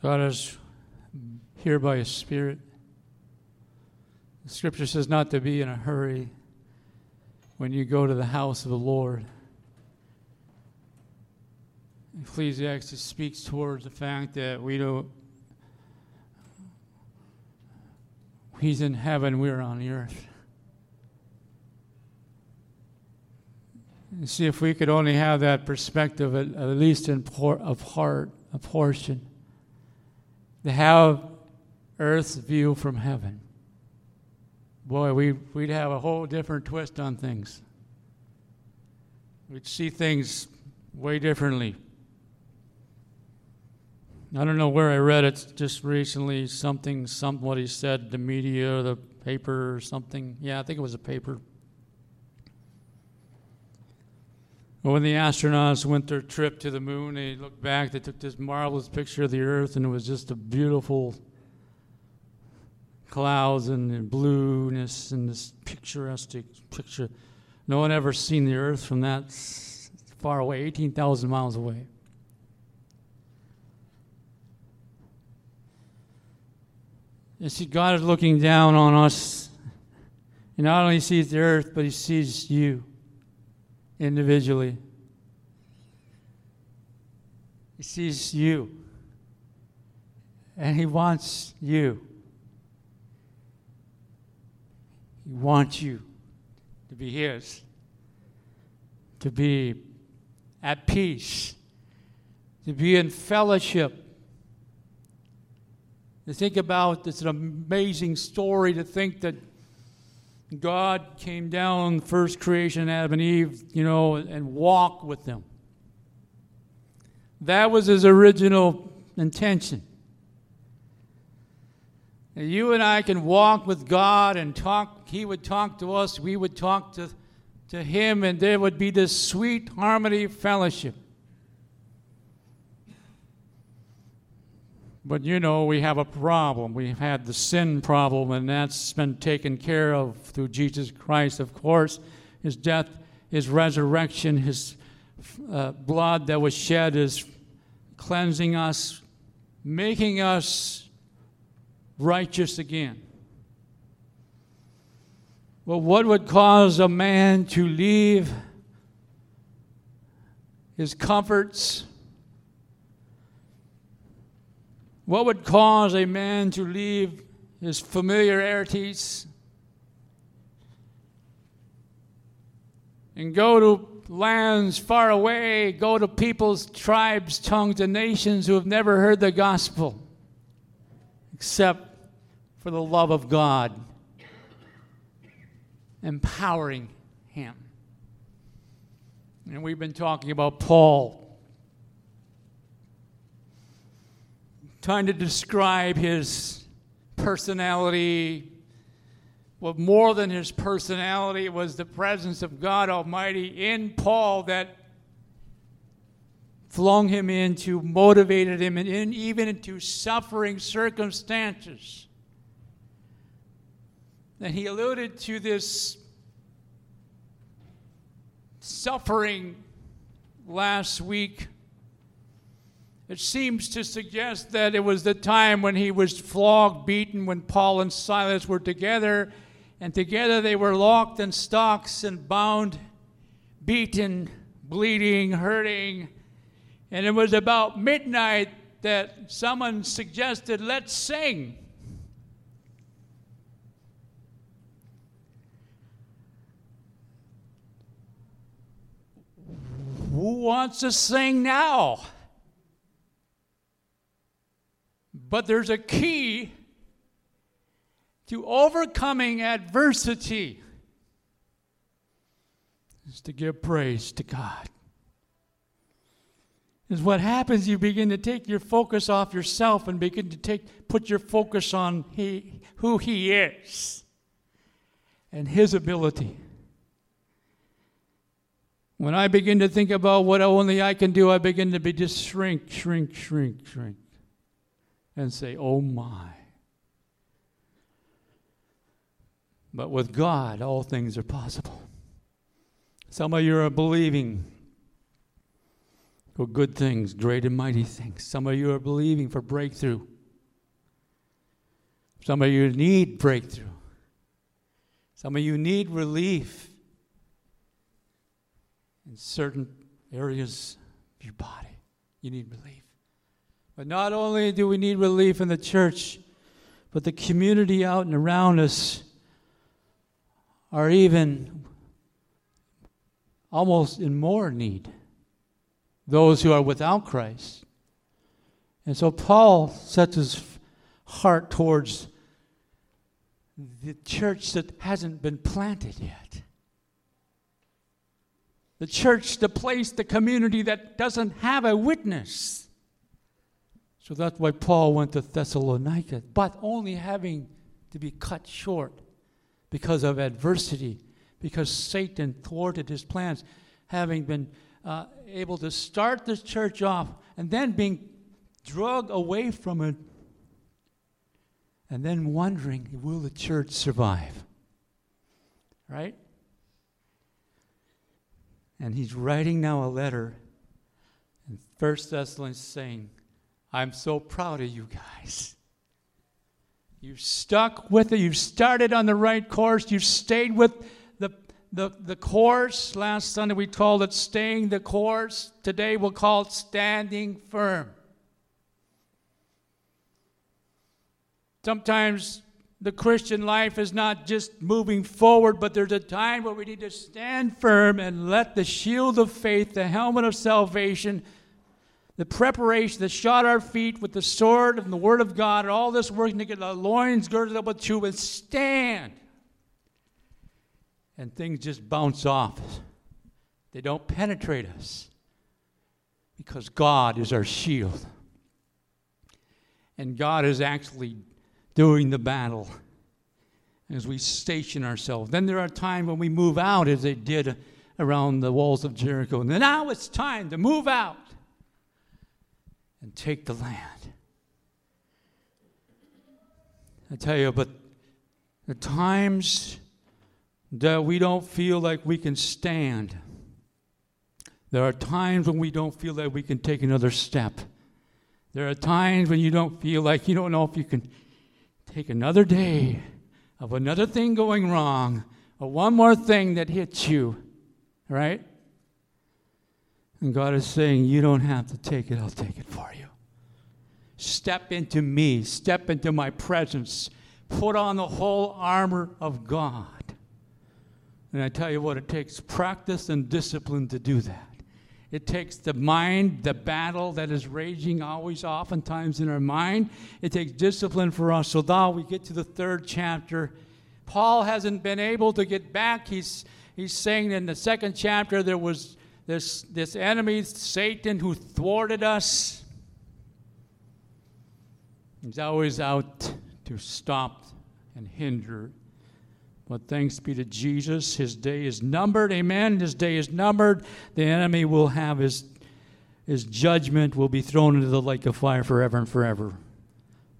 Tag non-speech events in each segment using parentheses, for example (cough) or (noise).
God is here by His Spirit. The scripture says not to be in a hurry when you go to the house of the Lord. Ecclesiastes speaks towards the fact that we don't. He's in heaven, we're on earth. And see if we could only have that perspective, at, at least in por- of heart, a portion, to have earth's view from heaven. Boy, we, we'd have a whole different twist on things. We'd see things way differently. I don't know where I read it just recently. Something, somebody said the media, the paper, or something. Yeah, I think it was a paper. When the astronauts went their trip to the moon, they looked back. They took this marvelous picture of the Earth, and it was just a beautiful clouds and blueness and this picturesque picture. No one ever seen the Earth from that far away, 18,000 miles away. You see, God is looking down on us. He not only sees the earth, but He sees you individually. He sees you. And He wants you. He wants you to be His, to be at peace, to be in fellowship to think about it's an amazing story to think that God came down first creation, Adam and Eve, you know, and walked with them. That was his original intention. You and I can walk with God and talk. He would talk to us, we would talk to, to him, and there would be this sweet harmony fellowship. But you know, we have a problem. We've had the sin problem, and that's been taken care of through Jesus Christ, of course. His death, his resurrection, his uh, blood that was shed is cleansing us, making us righteous again. Well, what would cause a man to leave his comforts? What would cause a man to leave his familiarities and go to lands far away, go to peoples, tribes, tongues, and nations who have never heard the gospel except for the love of God empowering him? And we've been talking about Paul trying to describe his personality. Well, more than his personality was the presence of God Almighty in Paul that flung him into, motivated him, and in, even into suffering circumstances. And he alluded to this suffering last week it seems to suggest that it was the time when he was flogged, beaten, when Paul and Silas were together, and together they were locked in stocks and bound, beaten, bleeding, hurting. And it was about midnight that someone suggested, let's sing. Who wants to sing now? But there's a key to overcoming adversity is to give praise to God. Is what happens you begin to take your focus off yourself and begin to take put your focus on he, who he is and his ability. When I begin to think about what only I can do, I begin to be just shrink, shrink, shrink, shrink and say, Oh my. But with God, all things are possible. Some of you are believing for good things, great and mighty things. Some of you are believing for breakthrough. Some of you need breakthrough. Some of you need relief in certain areas of your body. You need relief. But not only do we need relief in the church, but the community out and around us are even almost in more need. Those who are without Christ. And so Paul sets his heart towards the church that hasn't been planted yet. The church, the place, the community that doesn't have a witness. So that's why Paul went to Thessalonica, but only having to be cut short because of adversity, because Satan thwarted his plans, having been uh, able to start the church off and then being dragged away from it, and then wondering, will the church survive? Right? And he's writing now a letter in First Thessalonians saying, I'm so proud of you guys. You've stuck with it. You've started on the right course. You've stayed with the, the, the course. Last Sunday we called it staying the course. Today we'll call it standing firm. Sometimes the Christian life is not just moving forward, but there's a time where we need to stand firm and let the shield of faith, the helmet of salvation, the preparation, the shot our feet with the sword and the word of God, and all this working to get our loins girded up with truth and stand. And things just bounce off. They don't penetrate us because God is our shield. And God is actually doing the battle as we station ourselves. Then there are times when we move out, as they did around the walls of Jericho. And now it's time to move out and take the land. I tell you, but the times that we don't feel like we can stand, there are times when we don't feel like we can take another step. There are times when you don't feel like you don't know if you can take another day of another thing going wrong, or one more thing that hits you, right? And God is saying, You don't have to take it, I'll take it for you. Step into me, step into my presence, put on the whole armor of God. And I tell you what, it takes practice and discipline to do that. It takes the mind, the battle that is raging always, oftentimes in our mind. It takes discipline for us. So now we get to the third chapter. Paul hasn't been able to get back. He's, he's saying in the second chapter there was this, this enemy, Satan, who thwarted us. He's always out to stop and hinder. But thanks be to Jesus, his day is numbered. Amen. His day is numbered. The enemy will have his, his judgment, will be thrown into the lake of fire forever and forever.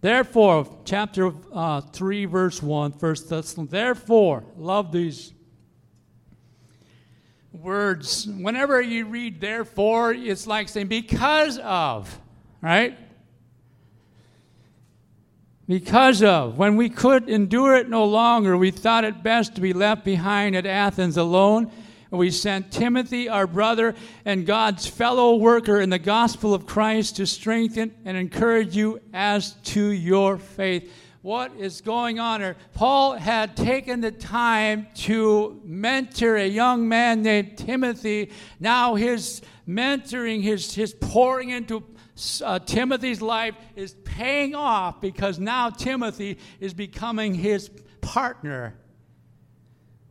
Therefore, chapter uh, 3, verse 1, First Thessalonians, therefore, love these words. Whenever you read therefore, it's like saying because of, right? Because of. When we could endure it no longer, we thought it best to be left behind at Athens alone. And we sent Timothy, our brother and God's fellow worker in the gospel of Christ, to strengthen and encourage you as to your faith what is going on here. Paul had taken the time to mentor a young man named Timothy. Now his mentoring, his, his pouring into uh, Timothy's life is paying off because now Timothy is becoming his partner,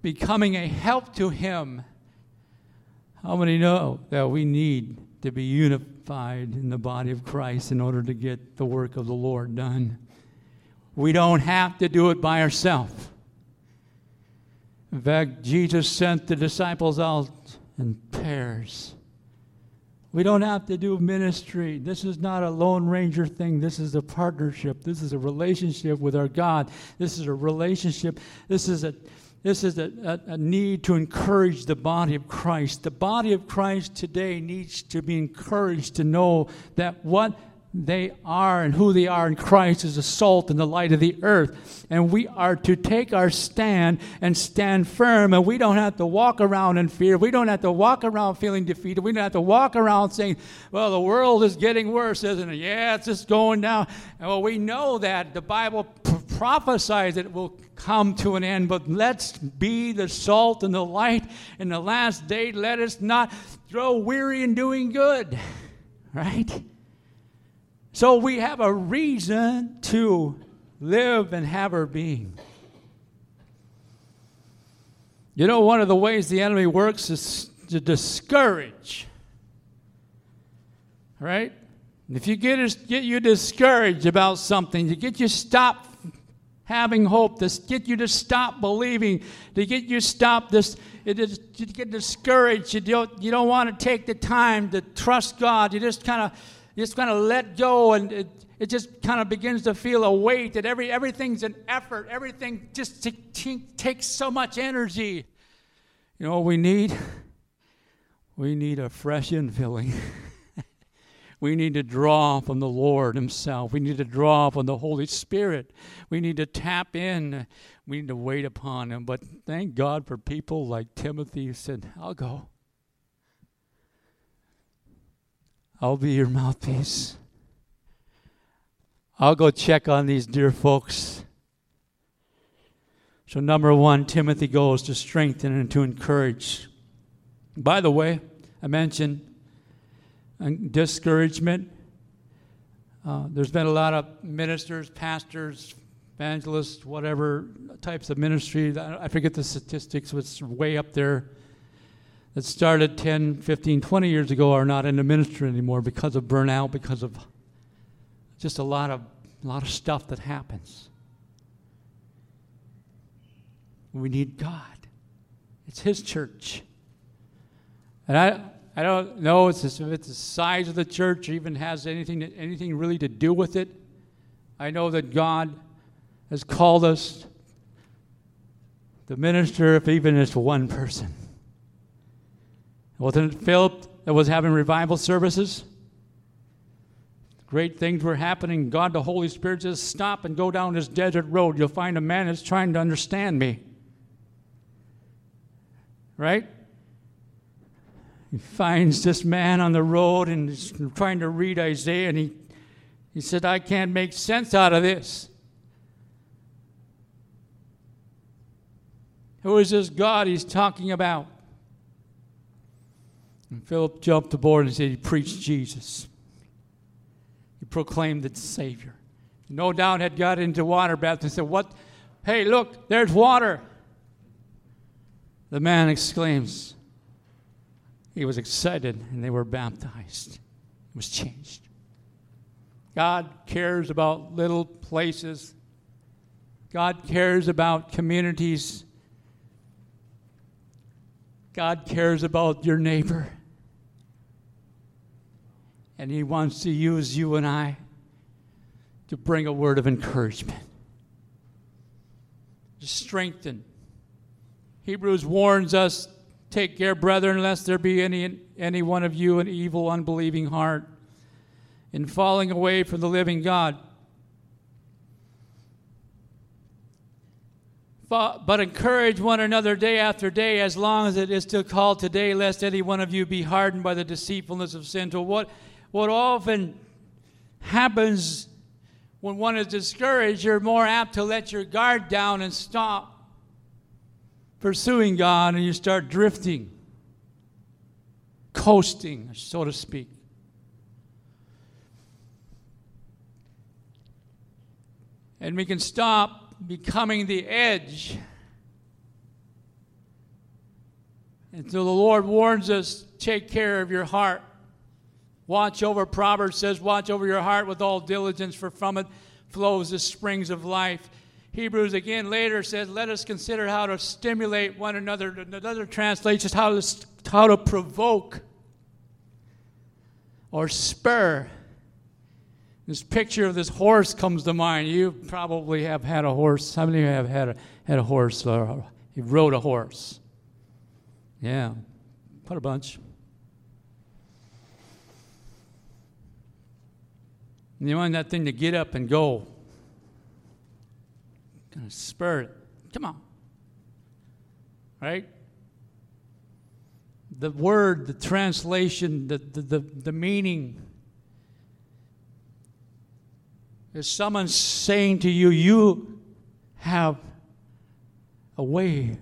becoming a help to him. How many know that we need to be unified in the body of Christ in order to get the work of the Lord done? We don't have to do it by ourselves. In fact, Jesus sent the disciples out in pairs. We don't have to do ministry. This is not a Lone Ranger thing. This is a partnership. This is a relationship with our God. This is a relationship. This is a this is a, a, a, need to encourage the body of Christ. The body of Christ today needs to be encouraged to know that what they are and who they are in Christ is the salt and the light of the earth. And we are to take our stand and stand firm. And we don't have to walk around in fear. We don't have to walk around feeling defeated. We don't have to walk around saying, well, the world is getting worse, isn't it? Yeah, it's just going down. And well, we know that. The Bible p- prophesies that it will come to an end. But let's be the salt and the light in the last day. Let us not grow weary in doing good. Right? So we have a reason to live and have our being. You know, one of the ways the enemy works is to discourage. Right? If you get, get you discouraged about something, to get you stop having hope, to get you to stop believing, to get you stop this, to get discouraged. You don't, you don't want to take the time to trust God. You just kind of you just kind of let go and it, it just kind of begins to feel a weight that every, everything's an effort. Everything just t- t- takes so much energy. You know what we need? We need a fresh infilling. (laughs) we need to draw from the Lord Himself. We need to draw from the Holy Spirit. We need to tap in. We need to wait upon Him. But thank God for people like Timothy who said, I'll go. I'll be your mouthpiece. I'll go check on these dear folks. So, number one, Timothy goes to strengthen and to encourage. By the way, I mentioned uh, discouragement. Uh, there's been a lot of ministers, pastors, evangelists, whatever types of ministry. I forget the statistics, it's way up there that started 10, 15, 20 years ago are not in the ministry anymore because of burnout, because of just a lot of, a lot of stuff that happens. We need God. It's His church. And I, I don't know if it's the size of the church even has anything, anything really to do with it. I know that God has called us to minister if even it's one person. Wasn't it Philip that was having revival services? Great things were happening. God, the Holy Spirit says, Stop and go down this desert road. You'll find a man that's trying to understand me. Right? He finds this man on the road and he's trying to read Isaiah, and he, he said, I can't make sense out of this. Who is this God he's talking about? And Philip jumped aboard and said he preached Jesus. He proclaimed the Savior. No doubt had got into water baptism and said, What? Hey, look, there's water. The man exclaims, he was excited and they were baptized. It was changed. God cares about little places. God cares about communities. God cares about your neighbor and He wants to use you and I to bring a word of encouragement, to strengthen. Hebrews warns us take care, brethren, lest there be any, any one of you an evil, unbelieving heart in falling away from the living God. But encourage one another day after day, as long as it is still called today, lest any one of you be hardened by the deceitfulness of sin. To what what often happens when one is discouraged, you're more apt to let your guard down and stop pursuing God and you start drifting, coasting, so to speak. And we can stop becoming the edge until the Lord warns us take care of your heart. Watch over, Proverbs says, watch over your heart with all diligence, for from it flows the springs of life. Hebrews again later says, let us consider how to stimulate one another. Another translation how to, how to provoke or spur. This picture of this horse comes to mind. You probably have had a horse. How many of you have had a, had a horse or He rode a horse. Yeah, quite a bunch. And you want that thing to get up and go. Kind of spur it. Come on. Right? The word, the translation, the, the, the, the meaning is someone saying to you, You have a way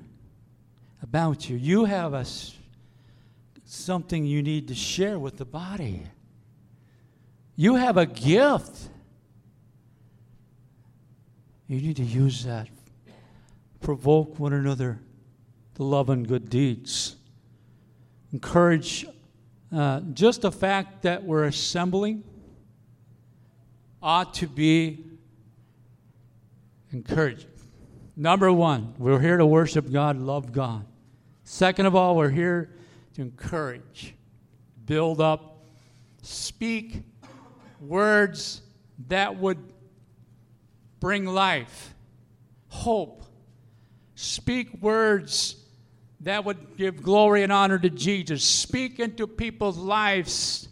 about you. You have a, something you need to share with the body. You have a gift. You need to use that. Provoke one another to love and good deeds. Encourage uh, just the fact that we're assembling ought to be encouraging. Number one, we're here to worship God, love God. Second of all, we're here to encourage, build up, speak words that would bring life, hope. Speak words that would give glory and honor to Jesus. Speak into people's lives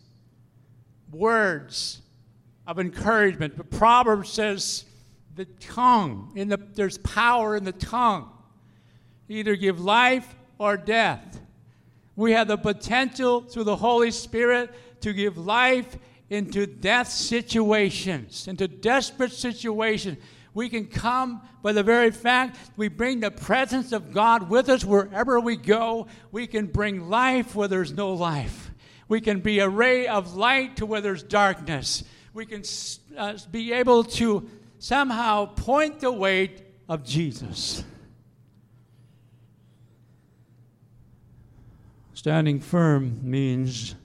words of encouragement. The proverb says the tongue, in the, there's power in the tongue. Either give life or death. We have the potential through the Holy Spirit to give life into death situations, into desperate situations. We can come by the very fact we bring the presence of God with us wherever we go. We can bring life where there's no life. We can be a ray of light to where there's darkness. We can uh, be able to somehow point the way of Jesus. Standing firm means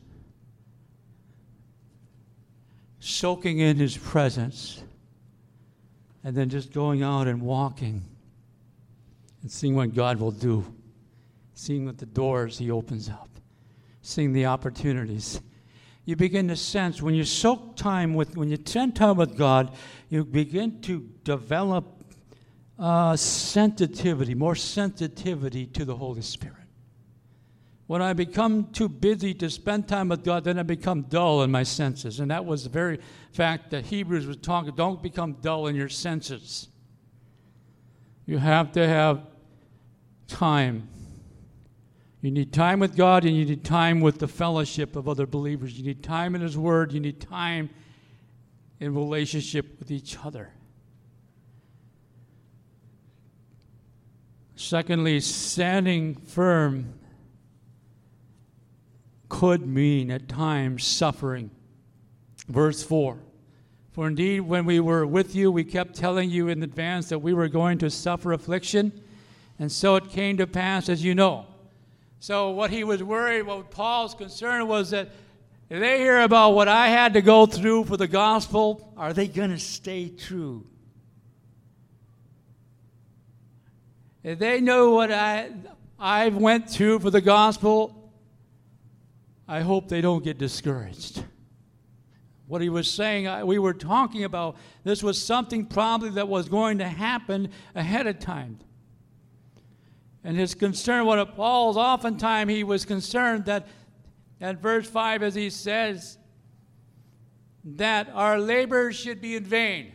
soaking in his presence, and then just going out and walking and seeing what God will do, seeing what the doors he opens up, seeing the opportunities. You begin to sense when you soak time with, when you spend time with God, you begin to develop uh, sensitivity, more sensitivity to the Holy Spirit. When I become too busy to spend time with God, then I become dull in my senses. And that was the very fact that Hebrews was talking don't become dull in your senses. You have to have time. You need time with God and you need time with the fellowship of other believers. You need time in His Word. You need time in relationship with each other. Secondly, standing firm could mean at times suffering. Verse 4 For indeed, when we were with you, we kept telling you in advance that we were going to suffer affliction, and so it came to pass, as you know. So, what he was worried, what Paul's concern was that if they hear about what I had to go through for the gospel, are they going to stay true? If they know what I I went through for the gospel, I hope they don't get discouraged. What he was saying, we were talking about, this was something probably that was going to happen ahead of time. And his concern, what Paul's oftentimes he was concerned that at verse 5, as he says, that our labor should be in vain.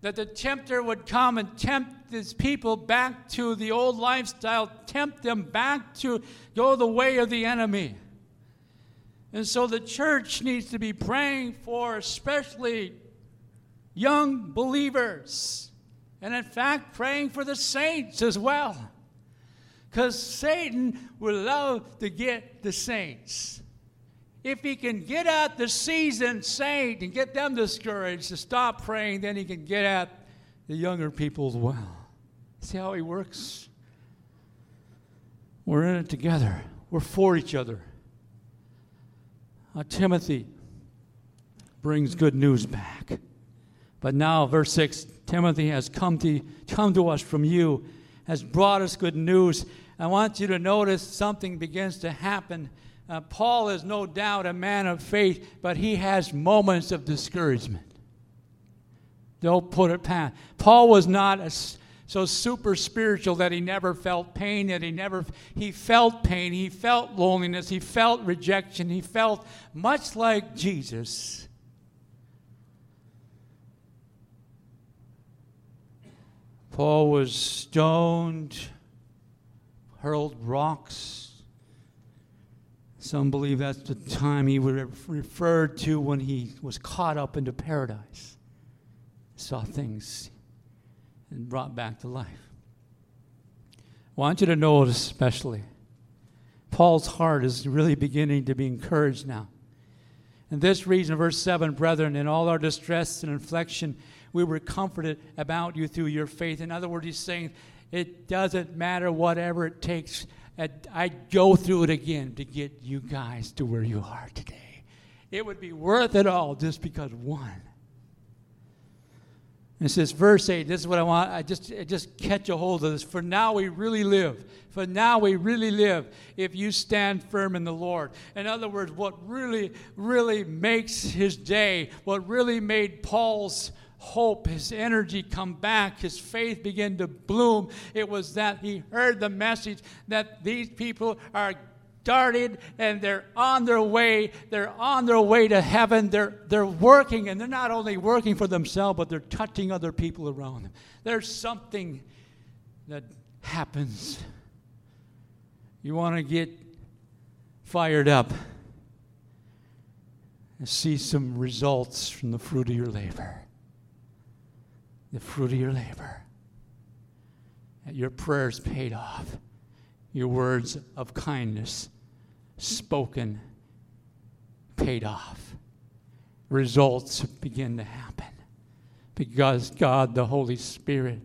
That the tempter would come and tempt his people back to the old lifestyle, tempt them back to go the way of the enemy. And so the church needs to be praying for especially young believers. And in fact, praying for the saints as well. Because Satan would love to get the saints. If he can get at the seasoned saint and get them discouraged to stop praying, then he can get at the younger people as well. See how he works? We're in it together, we're for each other. Uh, Timothy brings good news back. But now, verse 6 Timothy has come to, come to us from you, has brought us good news. I want you to notice something begins to happen. Uh, Paul is no doubt a man of faith, but he has moments of discouragement. Don't put it past. Paul was not a so super spiritual that he never felt pain, that he never he felt pain, he felt loneliness, he felt rejection, he felt much like Jesus. Paul was stoned, hurled rocks. Some believe that's the time he would have referred to when he was caught up into paradise, saw things and brought back to life. I want you to know especially, Paul's heart is really beginning to be encouraged now. And this reason, verse 7, brethren, in all our distress and inflection, we were comforted about you through your faith. In other words, he's saying, it doesn't matter whatever it takes. I'd go through it again to get you guys to where you are today. It would be worth it all just because one and it says, verse 8, this is what I want. I just, I just catch a hold of this. For now we really live. For now we really live if you stand firm in the Lord. In other words, what really, really makes his day, what really made Paul's hope, his energy come back, his faith begin to bloom, it was that he heard the message that these people are started and they're on their way. They're on their way to heaven. They're, they're working, and they're not only working for themselves, but they're touching other people around them. There's something that happens. You want to get fired up and see some results from the fruit of your labor. The fruit of your labor. That Your prayers paid off your words of kindness spoken paid off. Results begin to happen because God, the Holy Spirit,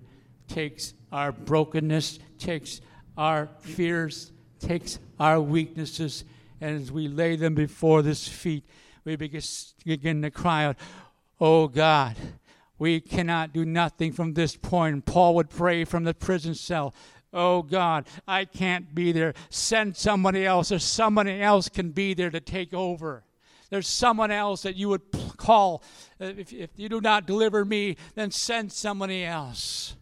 takes our brokenness, takes our fears, takes our weaknesses, and as we lay them before His feet, we begin to cry out, Oh God, we cannot do nothing from this point. Paul would pray from the prison cell. Oh God, I can't be there. Send somebody else, or somebody else can be there to take over. There's someone else that you would call. Uh, if, if you do not deliver me, then send somebody else.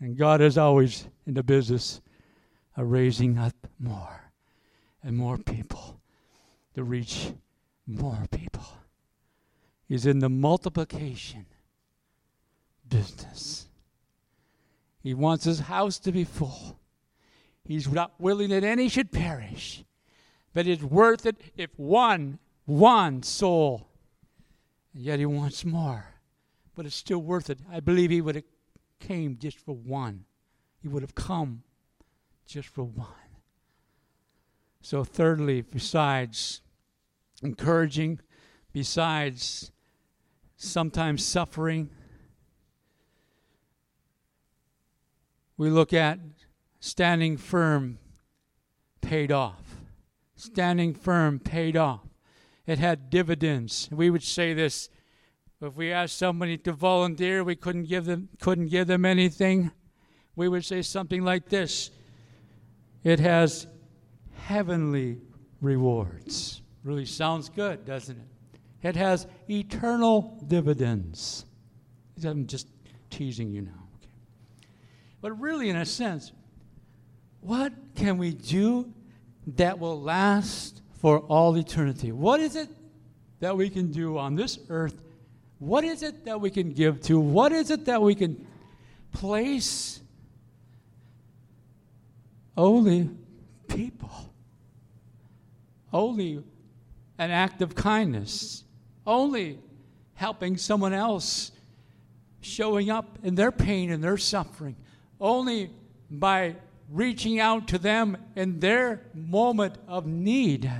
And God is always in the business of raising up more and more people to reach more people. He's in the multiplication business. He wants his house to be full. He's not willing that any should perish, but it's worth it if one, one soul, and yet he wants more. But it's still worth it. I believe he would have came just for one. He would have come just for one. So, thirdly, besides encouraging, besides sometimes suffering, we look at standing firm paid off. Standing firm paid off. It had dividends. We would say this if we asked somebody to volunteer, we couldn't give them couldn't give them anything. We would say something like this. It has heavenly rewards. Really sounds good, doesn't it? It has eternal dividends. I'm just teasing you now. But really, in a sense, what can we do that will last for all eternity? What is it that we can do on this earth? What is it that we can give to? What is it that we can place? Only people. Only an act of kindness. Only helping someone else showing up in their pain and their suffering only by reaching out to them in their moment of need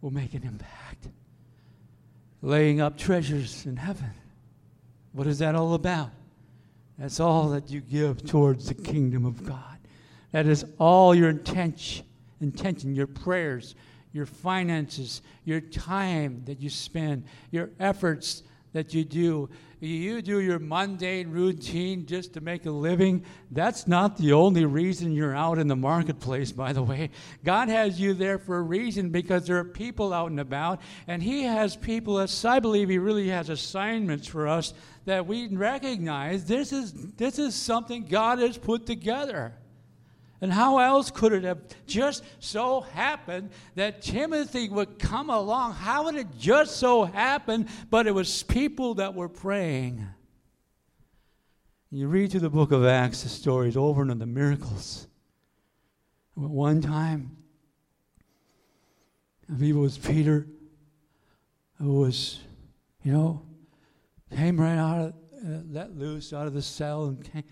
will make an impact. Laying up treasures in heaven. What is that all about? That's all that you give towards the kingdom of God. That is all your intention, intention, your prayers, your finances, your time that you spend, your efforts that you do. You do your mundane routine just to make a living. That's not the only reason you're out in the marketplace, by the way. God has you there for a reason because there are people out and about, and He has people, as I believe He really has assignments for us that we recognize this is, this is something God has put together. And how else could it have just so happened that Timothy would come along? How would it just so happen? But it was people that were praying. You read through the book of Acts, the stories over and the miracles. One time, I believe it was Peter who was, you know, came right out of, uh, let loose out of the cell and came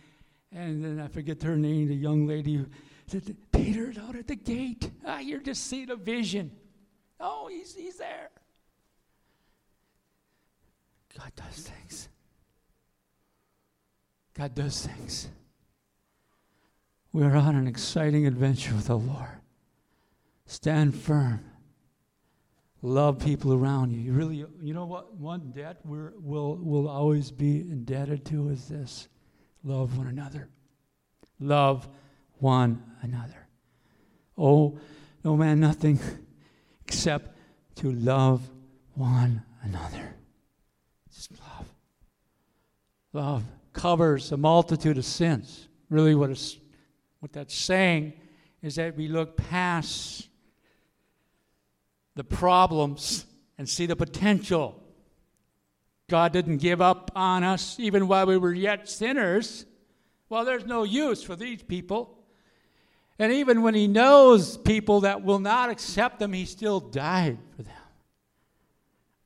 and then I forget her name, the young lady said, Peter's out at the gate. Ah, you're just seeing a vision. Oh, he's, he's there. God does things. God does things. We're on an exciting adventure with the Lord. Stand firm. Love people around you. You really, you know what? One debt we're, we'll, we'll always be indebted to is this love one another. Love one another. Oh, no man, nothing (laughs) except to love one another. Just love. Love covers a multitude of sins. Really, what, is, what that's saying is that we look past the problems and see the potential God didn't give up on us even while we were yet sinners. Well, there's no use for these people. And even when He knows people that will not accept them, He still died for them.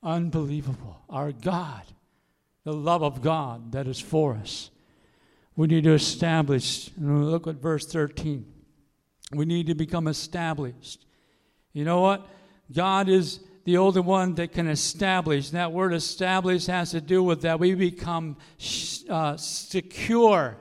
Unbelievable. Our God, the love of God that is for us. We need to establish, and look at verse 13. We need to become established. You know what? God is the older one that can establish. That word establish has to do with that we become uh, secure.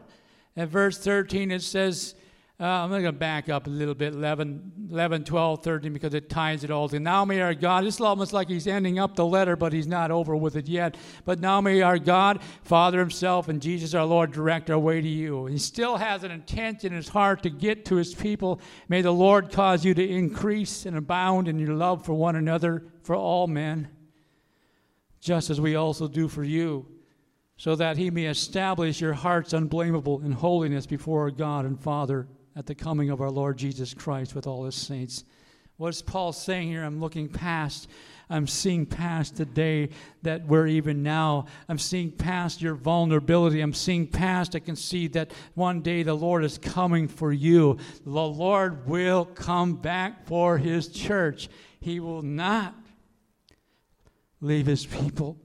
At verse 13, it says, uh, I'm going to back up a little bit, 11, 11, 12, 13, because it ties it all together. Now may our God, it's almost like he's ending up the letter, but he's not over with it yet. But now may our God, Father himself, and Jesus our Lord direct our way to you. He still has an intent in his heart to get to his people. May the Lord cause you to increase and abound in your love for one another, for all men, just as we also do for you so that he may establish your hearts unblameable in holiness before our God and Father at the coming of our Lord Jesus Christ with all his saints. What is Paul saying here? I'm looking past. I'm seeing past the day that we're even now. I'm seeing past your vulnerability. I'm seeing past. I can see that one day the Lord is coming for you. The Lord will come back for his church. He will not leave his people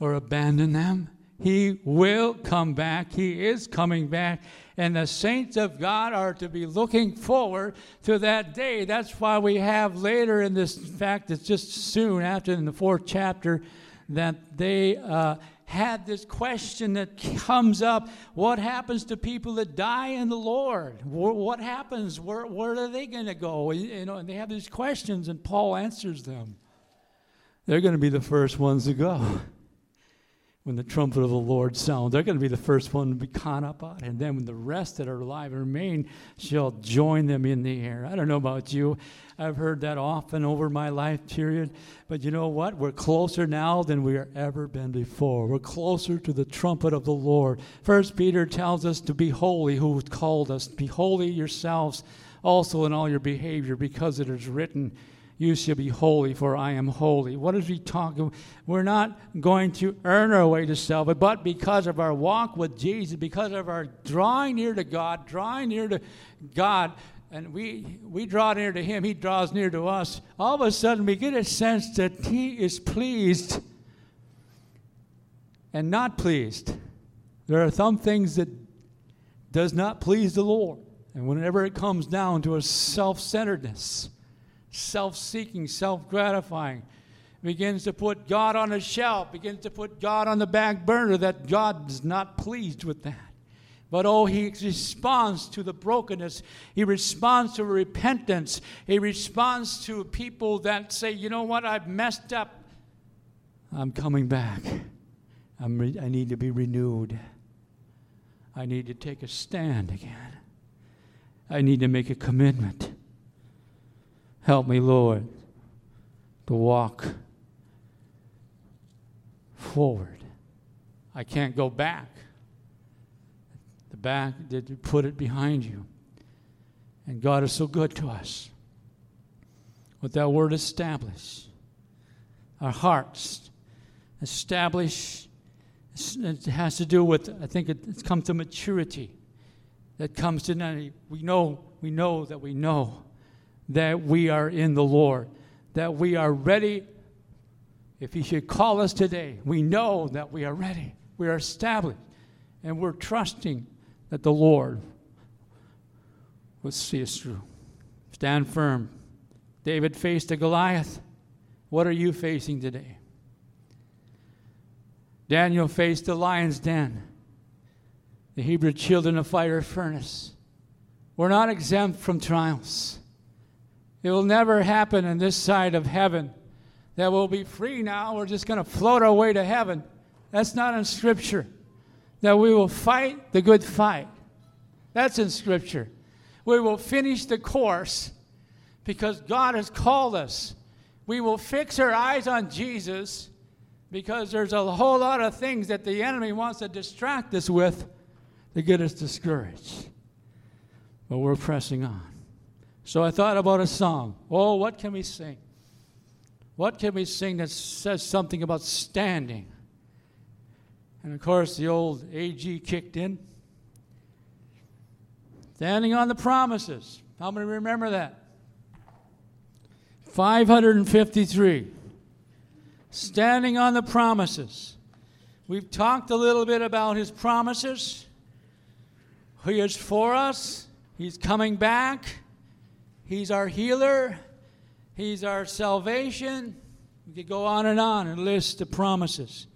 or abandon them. He will come back. He is coming back. And the saints of God are to be looking forward to that day. That's why we have later in this in fact, it's just soon after in the fourth chapter that they uh, had this question that comes up what happens to people that die in the Lord? What happens? Where, where are they going to go? You know, and they have these questions, and Paul answers them. They're going to be the first ones to go when the trumpet of the Lord sounds. They're going to be the first one to be caught up on. And then when the rest that are alive remain shall join them in the air. I don't know about you. I've heard that often over my life period. But you know what? We're closer now than we have ever been before. We're closer to the trumpet of the Lord. First Peter tells us to be holy, who called us. Be holy yourselves also in all your behavior, because it is written you shall be holy, for I am holy. What is he talking? We're not going to earn our way to salvation, but because of our walk with Jesus, because of our drawing near to God, drawing near to God, and we, we draw near to Him, He draws near to us, all of a sudden we get a sense that He is pleased and not pleased. There are some things that does not please the Lord. And whenever it comes down to a self-centeredness, self seeking, self gratifying, begins to put God on a shelf, begins to put God on the back burner, that God is not pleased with that. But oh, he responds to the brokenness. He responds to repentance. He responds to people that say, you know what, I've messed up. I'm coming back. I'm re- I need to be renewed. I need to take a stand again. I need to make a commitment. Help me, Lord, to walk forward. I can't go back. The back, did you put it behind you? And God is so good to us. With that word establish, our hearts establish, it has to do with, I think it, it comes to maturity. That comes to, we know, we know that we know that we are in the Lord, that we are ready. If He should call us today, we know that we are ready. We are established, and we're trusting that the Lord will see us through. Stand firm. David faced a Goliath. What are you facing today? Daniel faced the lion's den. The Hebrew children of fire furnace. We're not exempt from trials. It will never happen in this side of heaven that we'll be free now. We're just going to float our way to heaven. That's not in Scripture. That we will fight the good fight. That's in Scripture. We will finish the course because God has called us. We will fix our eyes on Jesus because there's a whole lot of things that the enemy wants to distract us with to get us discouraged. But we're pressing on. So I thought about a song. Oh, what can we sing? What can we sing that says something about standing? And of course, the old AG kicked in. Standing on the promises. How many remember that? 553. Standing on the promises. We've talked a little bit about his promises. He is for us, he's coming back, he's our healer, he's our salvation. We could go on and on and list the promises.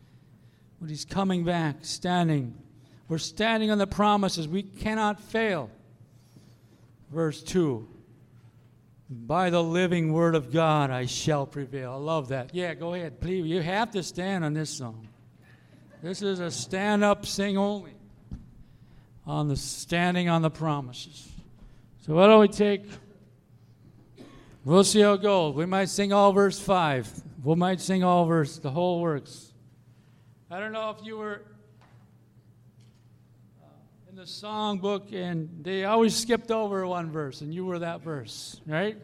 But he's coming back, standing. We're standing on the promises. We cannot fail. Verse 2 by the living word of God, I shall prevail. I love that. Yeah, go ahead, please. You have to stand on this song. This is a stand up, sing only on the standing on the promises. So, why don't we take? We'll see how it goes. We might sing all verse 5. We might sing all verse, the whole works. I don't know if you were uh, in the songbook, and they always skipped over one verse, and you were that verse, right?